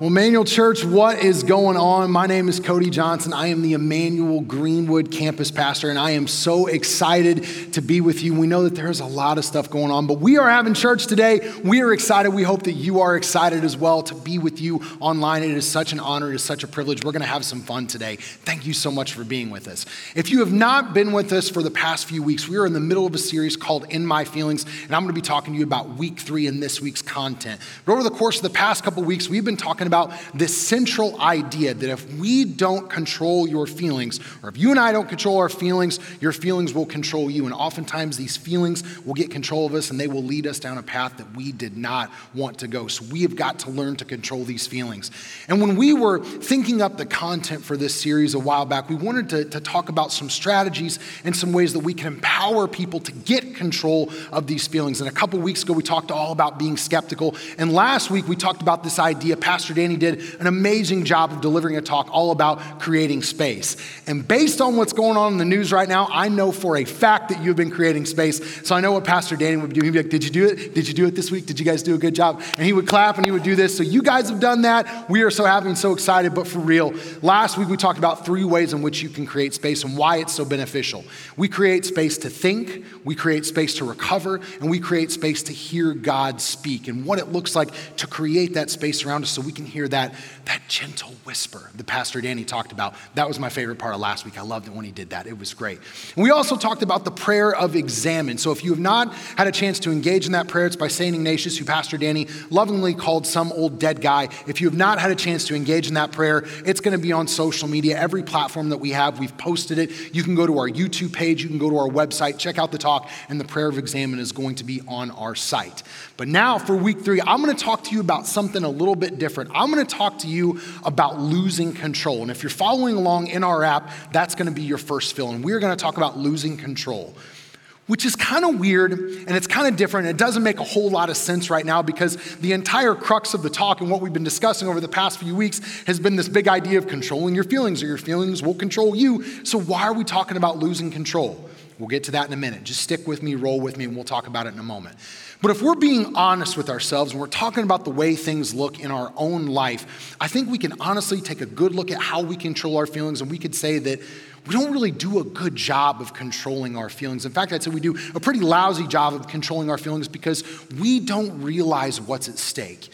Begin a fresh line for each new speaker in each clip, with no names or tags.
Well, Emmanuel Church, what is going on? My name is Cody Johnson. I am the Emmanuel Greenwood campus pastor, and I am so excited to be with you. We know that there's a lot of stuff going on, but we are having church today. We are excited. We hope that you are excited as well to be with you online. It is such an honor, it is such a privilege. We're going to have some fun today. Thank you so much for being with us. If you have not been with us for the past few weeks, we are in the middle of a series called In My Feelings, and I'm going to be talking to you about week three in this week's content. But over the course of the past couple weeks, we've been talking about this central idea that if we don't control your feelings, or if you and I don't control our feelings, your feelings will control you. And oftentimes these feelings will get control of us and they will lead us down a path that we did not want to go. So we have got to learn to control these feelings. And when we were thinking up the content for this series a while back, we wanted to, to talk about some strategies and some ways that we can empower people to get control of these feelings. And a couple weeks ago, we talked all about being skeptical. And last week, we talked about this idea. Pastor Danny did an amazing job of delivering a talk all about creating space. And based on what's going on in the news right now, I know for a fact that you've been creating space. So I know what Pastor Danny would do. He'd be like, Did you do it? Did you do it this week? Did you guys do a good job? And he would clap and he would do this. So you guys have done that. We are so happy and so excited. But for real, last week we talked about three ways in which you can create space and why it's so beneficial. We create space to think, we create space to recover, and we create space to hear God speak and what it looks like to create that space around us so we can hear that that gentle whisper that Pastor Danny talked about. That was my favorite part of last week. I loved it when he did that. It was great. And we also talked about the prayer of examen. So if you have not had a chance to engage in that prayer, it's by St. Ignatius, who Pastor Danny lovingly called some old dead guy. If you have not had a chance to engage in that prayer, it's going to be on social media, every platform that we have. We've posted it. You can go to our YouTube page, you can go to our website, check out the talk, and the prayer of examen is going to be on our site. But now for week three, I'm going to talk to you about something a little bit different. I'm going to talk to you about losing control. And if you're following along in our app, that's going to be your first fill. And we're going to talk about losing control which is kind of weird and it's kind of different. It doesn't make a whole lot of sense right now because the entire crux of the talk and what we've been discussing over the past few weeks has been this big idea of controlling your feelings, or your feelings will control you. So, why are we talking about losing control? We'll get to that in a minute. Just stick with me, roll with me, and we'll talk about it in a moment. But if we're being honest with ourselves and we're talking about the way things look in our own life, I think we can honestly take a good look at how we control our feelings and we could say that we don't really do a good job of controlling our feelings. In fact, I'd say we do a pretty lousy job of controlling our feelings because we don't realize what's at stake.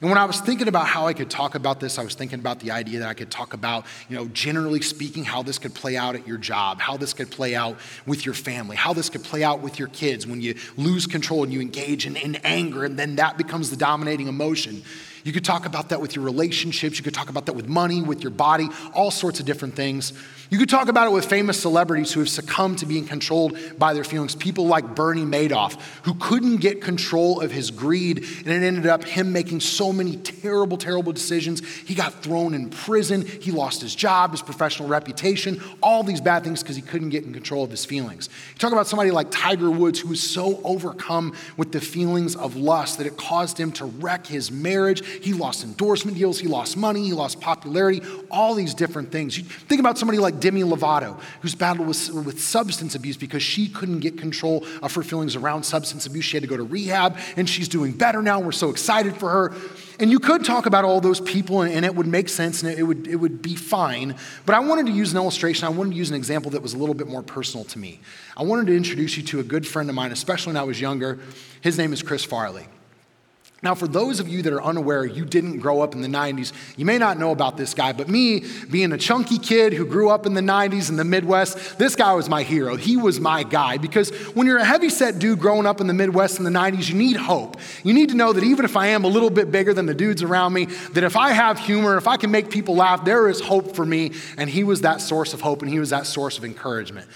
And when I was thinking about how I could talk about this, I was thinking about the idea that I could talk about, you know, generally speaking, how this could play out at your job, how this could play out with your family, how this could play out with your kids when you lose control and you engage in, in anger, and then that becomes the dominating emotion. You could talk about that with your relationships. You could talk about that with money, with your body, all sorts of different things. You could talk about it with famous celebrities who have succumbed to being controlled by their feelings. People like Bernie Madoff, who couldn't get control of his greed, and it ended up him making so many terrible, terrible decisions. He got thrown in prison. He lost his job, his professional reputation, all these bad things because he couldn't get in control of his feelings. You talk about somebody like Tiger Woods, who was so overcome with the feelings of lust that it caused him to wreck his marriage. He lost endorsement deals, he lost money, he lost popularity, all these different things. You think about somebody like Demi Lovato, who's battled with, with substance abuse because she couldn't get control of her feelings around substance abuse. She had to go to rehab, and she's doing better now. We're so excited for her. And you could talk about all those people, and, and it would make sense, and it, it, would, it would be fine. But I wanted to use an illustration. I wanted to use an example that was a little bit more personal to me. I wanted to introduce you to a good friend of mine, especially when I was younger. His name is Chris Farley. Now, for those of you that are unaware, you didn't grow up in the 90s, you may not know about this guy, but me, being a chunky kid who grew up in the 90s in the Midwest, this guy was my hero. He was my guy because when you're a heavy set dude growing up in the Midwest in the 90s, you need hope. You need to know that even if I am a little bit bigger than the dudes around me, that if I have humor, if I can make people laugh, there is hope for me. And he was that source of hope and he was that source of encouragement.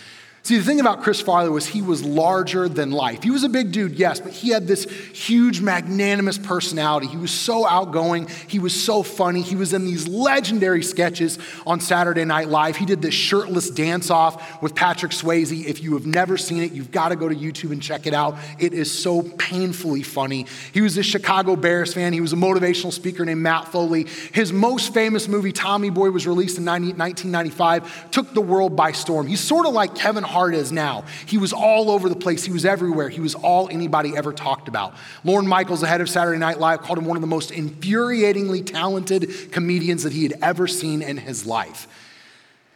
See, the thing about Chris Farley was he was larger than life. He was a big dude, yes, but he had this huge, magnanimous personality. He was so outgoing. He was so funny. He was in these legendary sketches on Saturday Night Live. He did this shirtless dance off with Patrick Swayze. If you have never seen it, you've got to go to YouTube and check it out. It is so painfully funny. He was a Chicago Bears fan. He was a motivational speaker named Matt Foley. His most famous movie, Tommy Boy, was released in 1995, took the world by storm. He's sort of like Kevin Hart is now. He was all over the place. He was everywhere. He was all anybody ever talked about. Lorne Michaels, the head of Saturday Night Live, called him one of the most infuriatingly talented comedians that he had ever seen in his life.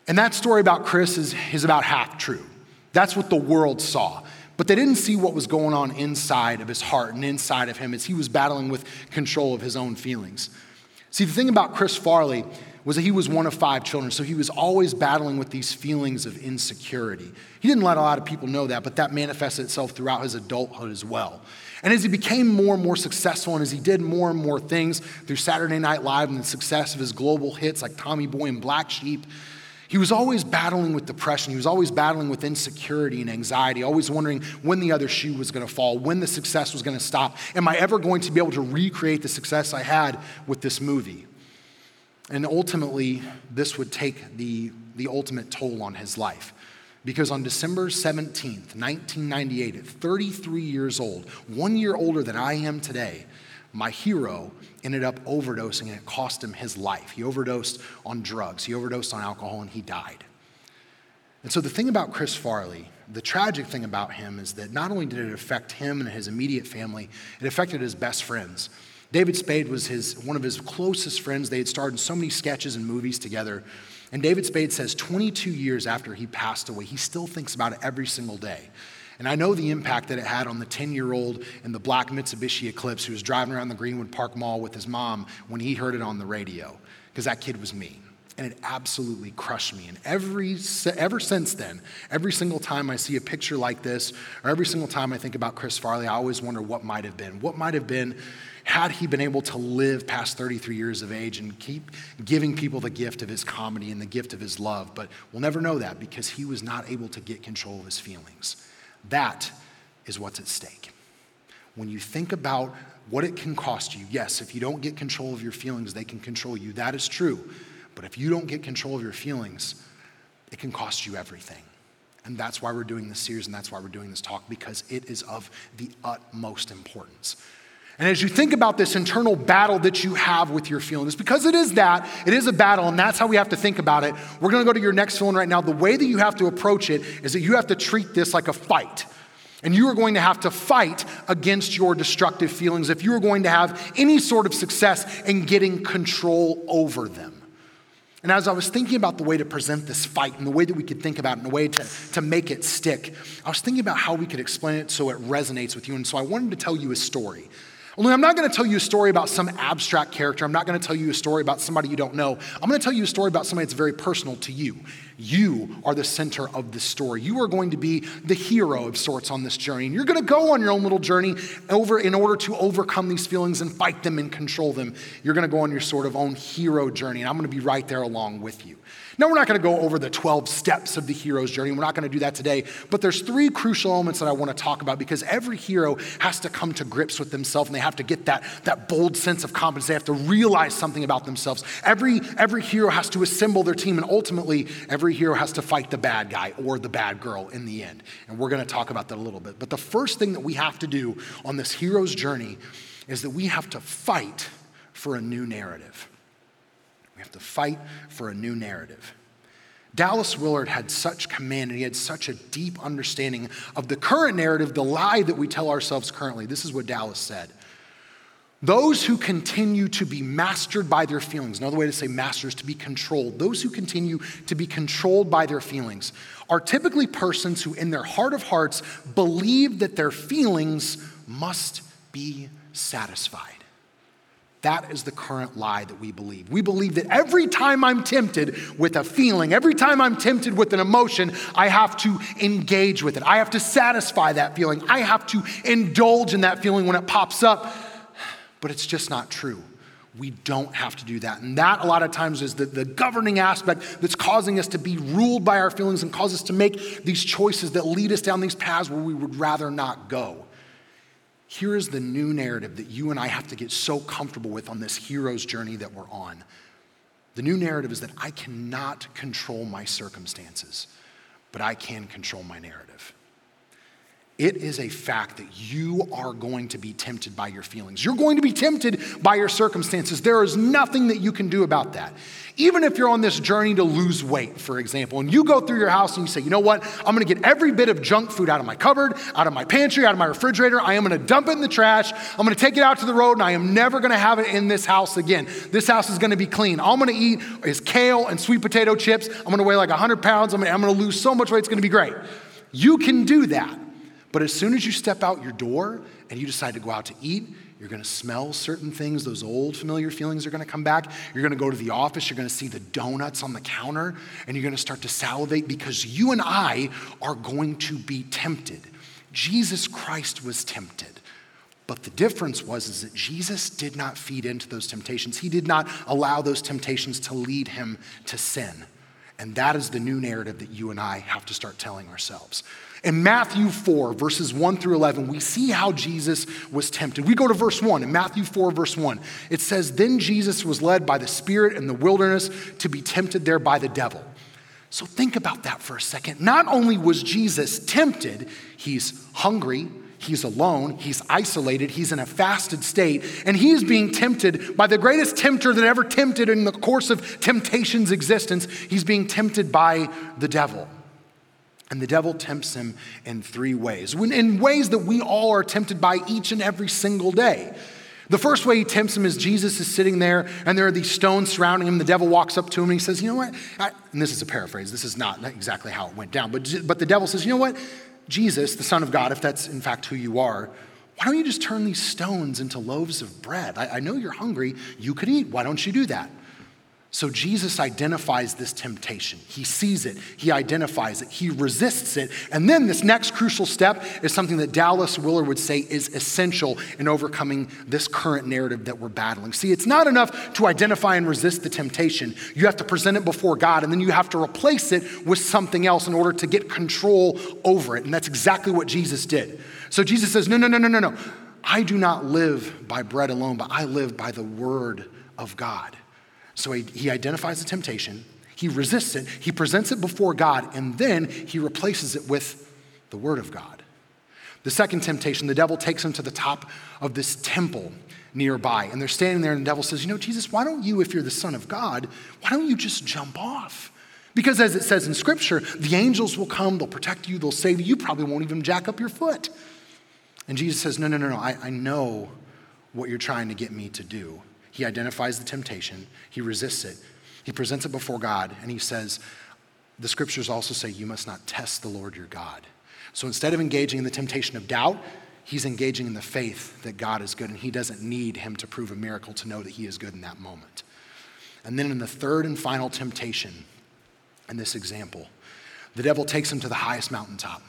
And that story about Chris is, is about half true. That's what the world saw. But they didn't see what was going on inside of his heart and inside of him as he was battling with control of his own feelings. See, the thing about Chris Farley was that he was one of five children, so he was always battling with these feelings of insecurity. He didn't let a lot of people know that, but that manifested itself throughout his adulthood as well. And as he became more and more successful, and as he did more and more things through Saturday Night Live and the success of his global hits like Tommy Boy and Black Sheep, he was always battling with depression. He was always battling with insecurity and anxiety, always wondering when the other shoe was going to fall, when the success was going to stop. Am I ever going to be able to recreate the success I had with this movie? And ultimately, this would take the, the ultimate toll on his life. Because on December 17th, 1998, at 33 years old, one year older than I am today, my hero ended up overdosing and it cost him his life. He overdosed on drugs, he overdosed on alcohol, and he died. And so the thing about Chris Farley, the tragic thing about him is that not only did it affect him and his immediate family, it affected his best friends. David Spade was his, one of his closest friends. They had starred in so many sketches and movies together. And David Spade says 22 years after he passed away, he still thinks about it every single day. And I know the impact that it had on the 10 year old in the black Mitsubishi Eclipse who was driving around the Greenwood Park Mall with his mom when he heard it on the radio, because that kid was me. And it absolutely crushed me. And every, ever since then, every single time I see a picture like this, or every single time I think about Chris Farley, I always wonder what might have been. What might have been had he been able to live past 33 years of age and keep giving people the gift of his comedy and the gift of his love. But we'll never know that because he was not able to get control of his feelings. That is what's at stake. When you think about what it can cost you, yes, if you don't get control of your feelings, they can control you. That is true. But if you don't get control of your feelings, it can cost you everything. And that's why we're doing this series and that's why we're doing this talk because it is of the utmost importance. And as you think about this internal battle that you have with your feelings, because it is that, it is a battle, and that's how we have to think about it. We're gonna go to your next feeling right now. The way that you have to approach it is that you have to treat this like a fight. And you are going to have to fight against your destructive feelings if you are going to have any sort of success in getting control over them. And as I was thinking about the way to present this fight and the way that we could think about it and the way to, to make it stick, I was thinking about how we could explain it so it resonates with you. And so I wanted to tell you a story. Only I'm not going to tell you a story about some abstract character. I'm not going to tell you a story about somebody you don't know. I'm going to tell you a story about somebody that's very personal to you. You are the center of this story. You are going to be the hero of sorts on this journey. And you're going to go on your own little journey over in order to overcome these feelings and fight them and control them. You're going to go on your sort of own hero journey, and I'm going to be right there along with you. Now, we're not going to go over the 12 steps of the hero's journey. We're not going to do that today. But there's three crucial elements that I want to talk about because every hero has to come to grips with themselves and they have to get that, that bold sense of confidence. They have to realize something about themselves. Every, every hero has to assemble their team, and ultimately, every hero has to fight the bad guy or the bad girl in the end. And we're going to talk about that a little bit. But the first thing that we have to do on this hero's journey is that we have to fight for a new narrative. We have to fight for a new narrative. Dallas Willard had such command and he had such a deep understanding of the current narrative, the lie that we tell ourselves currently. This is what Dallas said. Those who continue to be mastered by their feelings, another way to say master is to be controlled, those who continue to be controlled by their feelings are typically persons who, in their heart of hearts, believe that their feelings must be satisfied. That is the current lie that we believe. We believe that every time I'm tempted with a feeling, every time I'm tempted with an emotion, I have to engage with it. I have to satisfy that feeling. I have to indulge in that feeling when it pops up. But it's just not true. We don't have to do that. And that, a lot of times, is the, the governing aspect that's causing us to be ruled by our feelings and cause us to make these choices that lead us down these paths where we would rather not go. Here is the new narrative that you and I have to get so comfortable with on this hero's journey that we're on. The new narrative is that I cannot control my circumstances, but I can control my narrative. It is a fact that you are going to be tempted by your feelings. You're going to be tempted by your circumstances. There is nothing that you can do about that. Even if you're on this journey to lose weight, for example, and you go through your house and you say, you know what, I'm gonna get every bit of junk food out of my cupboard, out of my pantry, out of my refrigerator. I am gonna dump it in the trash. I'm gonna take it out to the road and I am never gonna have it in this house again. This house is gonna be clean. All I'm gonna eat is kale and sweet potato chips. I'm gonna weigh like 100 pounds. I'm gonna, I'm gonna lose so much weight, it's gonna be great. You can do that. But as soon as you step out your door and you decide to go out to eat, you're going to smell certain things. Those old familiar feelings are going to come back. You're going to go to the office. You're going to see the donuts on the counter and you're going to start to salivate because you and I are going to be tempted. Jesus Christ was tempted. But the difference was is that Jesus did not feed into those temptations. He did not allow those temptations to lead him to sin. And that is the new narrative that you and I have to start telling ourselves. In Matthew 4, verses 1 through 11, we see how Jesus was tempted. We go to verse 1. In Matthew 4, verse 1, it says, Then Jesus was led by the Spirit in the wilderness to be tempted there by the devil. So think about that for a second. Not only was Jesus tempted, he's hungry, he's alone, he's isolated, he's in a fasted state, and he is being tempted by the greatest tempter that ever tempted in the course of temptation's existence. He's being tempted by the devil. And the devil tempts him in three ways, in ways that we all are tempted by each and every single day. The first way he tempts him is Jesus is sitting there and there are these stones surrounding him. The devil walks up to him and he says, You know what? I, and this is a paraphrase. This is not exactly how it went down. But, but the devil says, You know what? Jesus, the Son of God, if that's in fact who you are, why don't you just turn these stones into loaves of bread? I, I know you're hungry. You could eat. Why don't you do that? So Jesus identifies this temptation. He sees it, he identifies it, he resists it. And then this next crucial step is something that Dallas Willard would say is essential in overcoming this current narrative that we're battling. See, it's not enough to identify and resist the temptation. You have to present it before God, and then you have to replace it with something else in order to get control over it. And that's exactly what Jesus did. So Jesus says, No, no, no, no, no, no. I do not live by bread alone, but I live by the word of God. So he, he identifies the temptation, he resists it, he presents it before God, and then he replaces it with the Word of God. The second temptation, the devil takes him to the top of this temple nearby, and they're standing there, and the devil says, You know, Jesus, why don't you, if you're the Son of God, why don't you just jump off? Because as it says in Scripture, the angels will come, they'll protect you, they'll save you, you probably won't even jack up your foot. And Jesus says, No, no, no, no, I, I know what you're trying to get me to do. He identifies the temptation, he resists it, he presents it before God, and he says, The scriptures also say, You must not test the Lord your God. So instead of engaging in the temptation of doubt, he's engaging in the faith that God is good, and he doesn't need him to prove a miracle to know that he is good in that moment. And then in the third and final temptation, in this example, the devil takes him to the highest mountaintop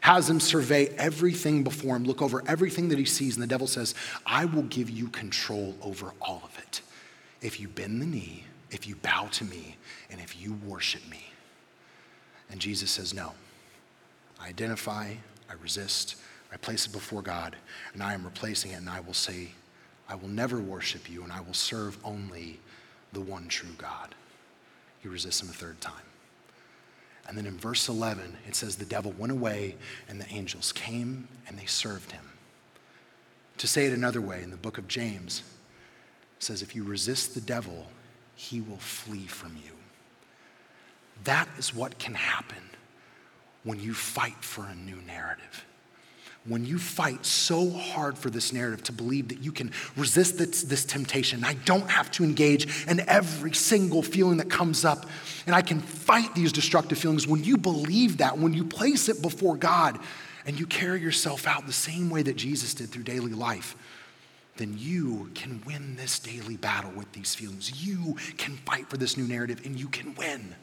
has him survey everything before him, look over everything that he sees. And the devil says, I will give you control over all of it. If you bend the knee, if you bow to me, and if you worship me. And Jesus says, No. I identify, I resist, I place it before God, and I am replacing it, and I will say, I will never worship you, and I will serve only the one true God. He resists him a third time. And then in verse 11, it says, The devil went away, and the angels came and they served him. To say it another way, in the book of James, it says, If you resist the devil, he will flee from you. That is what can happen when you fight for a new narrative when you fight so hard for this narrative to believe that you can resist this, this, temptation, I don't have to engage in every single feeling that comes up, and I can fight these destructive feelings. When you believe that, when you place it before God, and you carry yourself out the same way that Jesus did through daily life, then you can win this daily battle with these feelings. You can fight for this new narrative and you can win.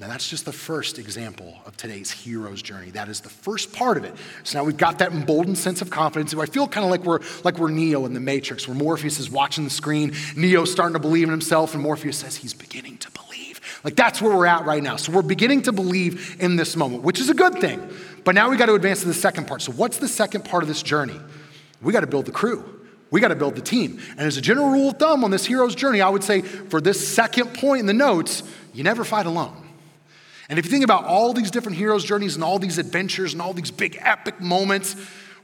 Now, that's just the first example of today's hero's journey. That is the first part of it. So now we've got that emboldened sense of confidence. I feel kind of like we're, like we're Neo in the Matrix, where Morpheus is watching the screen, Neo's starting to believe in himself, and Morpheus says he's beginning to believe. Like that's where we're at right now. So we're beginning to believe in this moment, which is a good thing. But now we got to advance to the second part. So, what's the second part of this journey? We got to build the crew. We got to build the team. And as a general rule of thumb on this hero's journey, I would say for this second point in the notes, you never fight alone. And if you think about all these different heroes' journeys and all these adventures and all these big epic moments,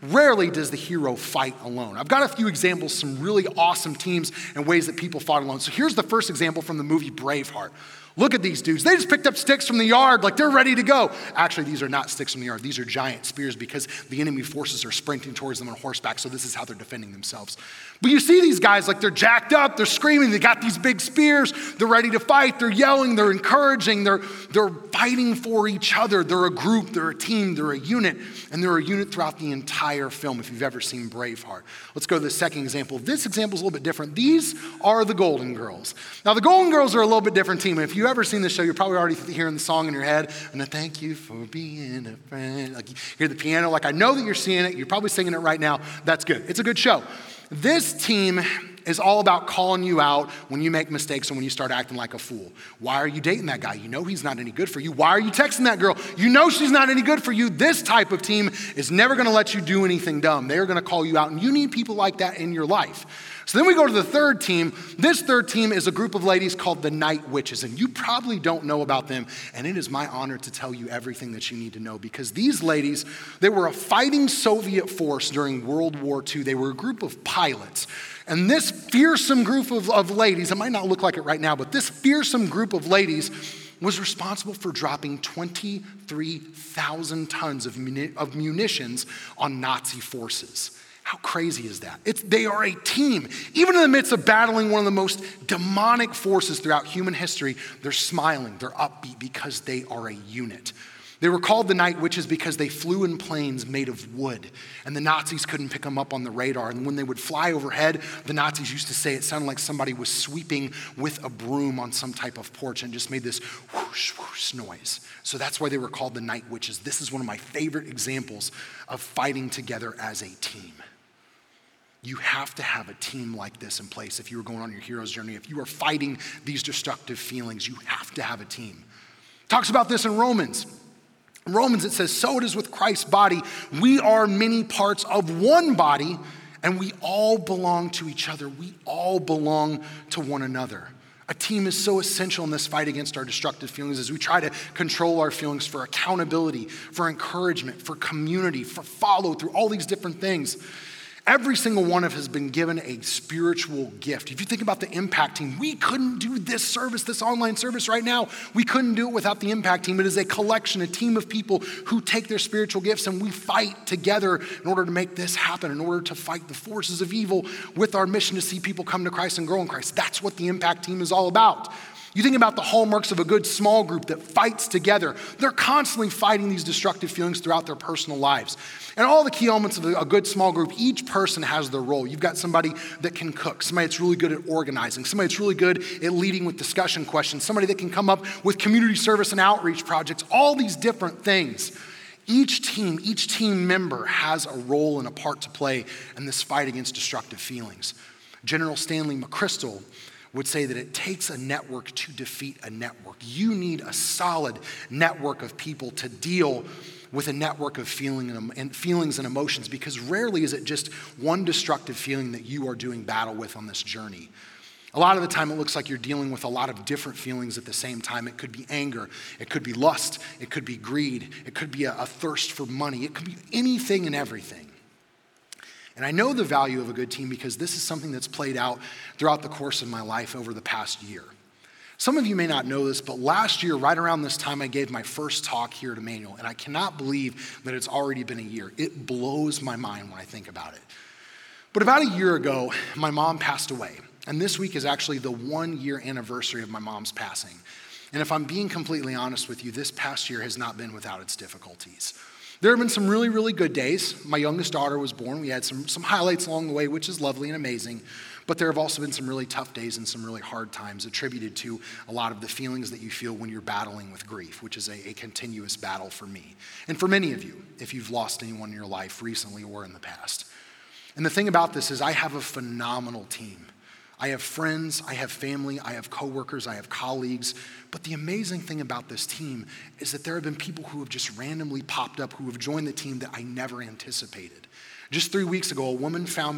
rarely does the hero fight alone. I've got a few examples, some really awesome teams and ways that people fought alone. So here's the first example from the movie Braveheart. Look at these dudes. They just picked up sticks from the yard like they're ready to go. Actually, these are not sticks from the yard. These are giant spears because the enemy forces are sprinting towards them on horseback. So this is how they're defending themselves. But you see these guys like they're jacked up, they're screaming, they got these big spears, they're ready to fight, they're yelling, they're encouraging, they're, they're fighting for each other. They're a group, they're a team, they're a unit, and they're a unit throughout the entire film if you've ever seen Braveheart. Let's go to the second example. This example is a little bit different. These are the Golden Girls. Now, the Golden Girls are a little bit different team. If you've ever seen this show, you're probably already hearing the song in your head, and I thank you for being a friend. Like you hear the piano, like I know that you're seeing it, you're probably singing it right now. That's good. It's a good show. This team is all about calling you out when you make mistakes and when you start acting like a fool. Why are you dating that guy? You know he's not any good for you. Why are you texting that girl? You know she's not any good for you. This type of team is never gonna let you do anything dumb. They're gonna call you out, and you need people like that in your life. So then we go to the third team. This third team is a group of ladies called the Night Witches, and you probably don't know about them. And it is my honor to tell you everything that you need to know because these ladies, they were a fighting Soviet force during World War II. They were a group of pilots. And this fearsome group of, of ladies, it might not look like it right now, but this fearsome group of ladies was responsible for dropping 23,000 tons of, muni- of munitions on Nazi forces. How crazy is that? It's, they are a team. Even in the midst of battling one of the most demonic forces throughout human history, they're smiling, they're upbeat because they are a unit. They were called the night witches because they flew in planes made of wood, and the Nazis couldn't pick them up on the radar. And when they would fly overhead, the Nazis used to say it sounded like somebody was sweeping with a broom on some type of porch and just made this whoosh, whoosh noise. So that's why they were called the night witches. This is one of my favorite examples of fighting together as a team. You have to have a team like this in place if you are going on your hero's journey. If you are fighting these destructive feelings, you have to have a team. Talks about this in Romans. Romans, it says, So it is with Christ's body. We are many parts of one body, and we all belong to each other. We all belong to one another. A team is so essential in this fight against our destructive feelings as we try to control our feelings for accountability, for encouragement, for community, for follow through, all these different things. Every single one of us has been given a spiritual gift. If you think about the impact team, we couldn't do this service, this online service right now. We couldn't do it without the impact team. It is a collection, a team of people who take their spiritual gifts and we fight together in order to make this happen, in order to fight the forces of evil with our mission to see people come to Christ and grow in Christ. That's what the impact team is all about. You think about the hallmarks of a good small group that fights together. They're constantly fighting these destructive feelings throughout their personal lives. And all the key elements of a good small group, each person has their role. You've got somebody that can cook, somebody that's really good at organizing, somebody that's really good at leading with discussion questions, somebody that can come up with community service and outreach projects, all these different things. Each team, each team member has a role and a part to play in this fight against destructive feelings. General Stanley McChrystal would say that it takes a network to defeat a network. You need a solid network of people to deal with a network of feeling and, feelings and emotions because rarely is it just one destructive feeling that you are doing battle with on this journey. A lot of the time, it looks like you're dealing with a lot of different feelings at the same time. It could be anger, it could be lust, it could be greed, it could be a, a thirst for money, it could be anything and everything. And I know the value of a good team because this is something that's played out throughout the course of my life over the past year. Some of you may not know this, but last year, right around this time, I gave my first talk here at Emmanuel, and I cannot believe that it's already been a year. It blows my mind when I think about it. But about a year ago, my mom passed away, and this week is actually the one year anniversary of my mom's passing. And if I'm being completely honest with you, this past year has not been without its difficulties. There have been some really, really good days. My youngest daughter was born. We had some, some highlights along the way, which is lovely and amazing. But there have also been some really tough days and some really hard times attributed to a lot of the feelings that you feel when you're battling with grief, which is a, a continuous battle for me. And for many of you, if you've lost anyone in your life recently or in the past. And the thing about this is, I have a phenomenal team. I have friends, I have family, I have coworkers, I have colleagues. But the amazing thing about this team is that there have been people who have just randomly popped up who have joined the team that I never anticipated. Just three weeks ago, a woman found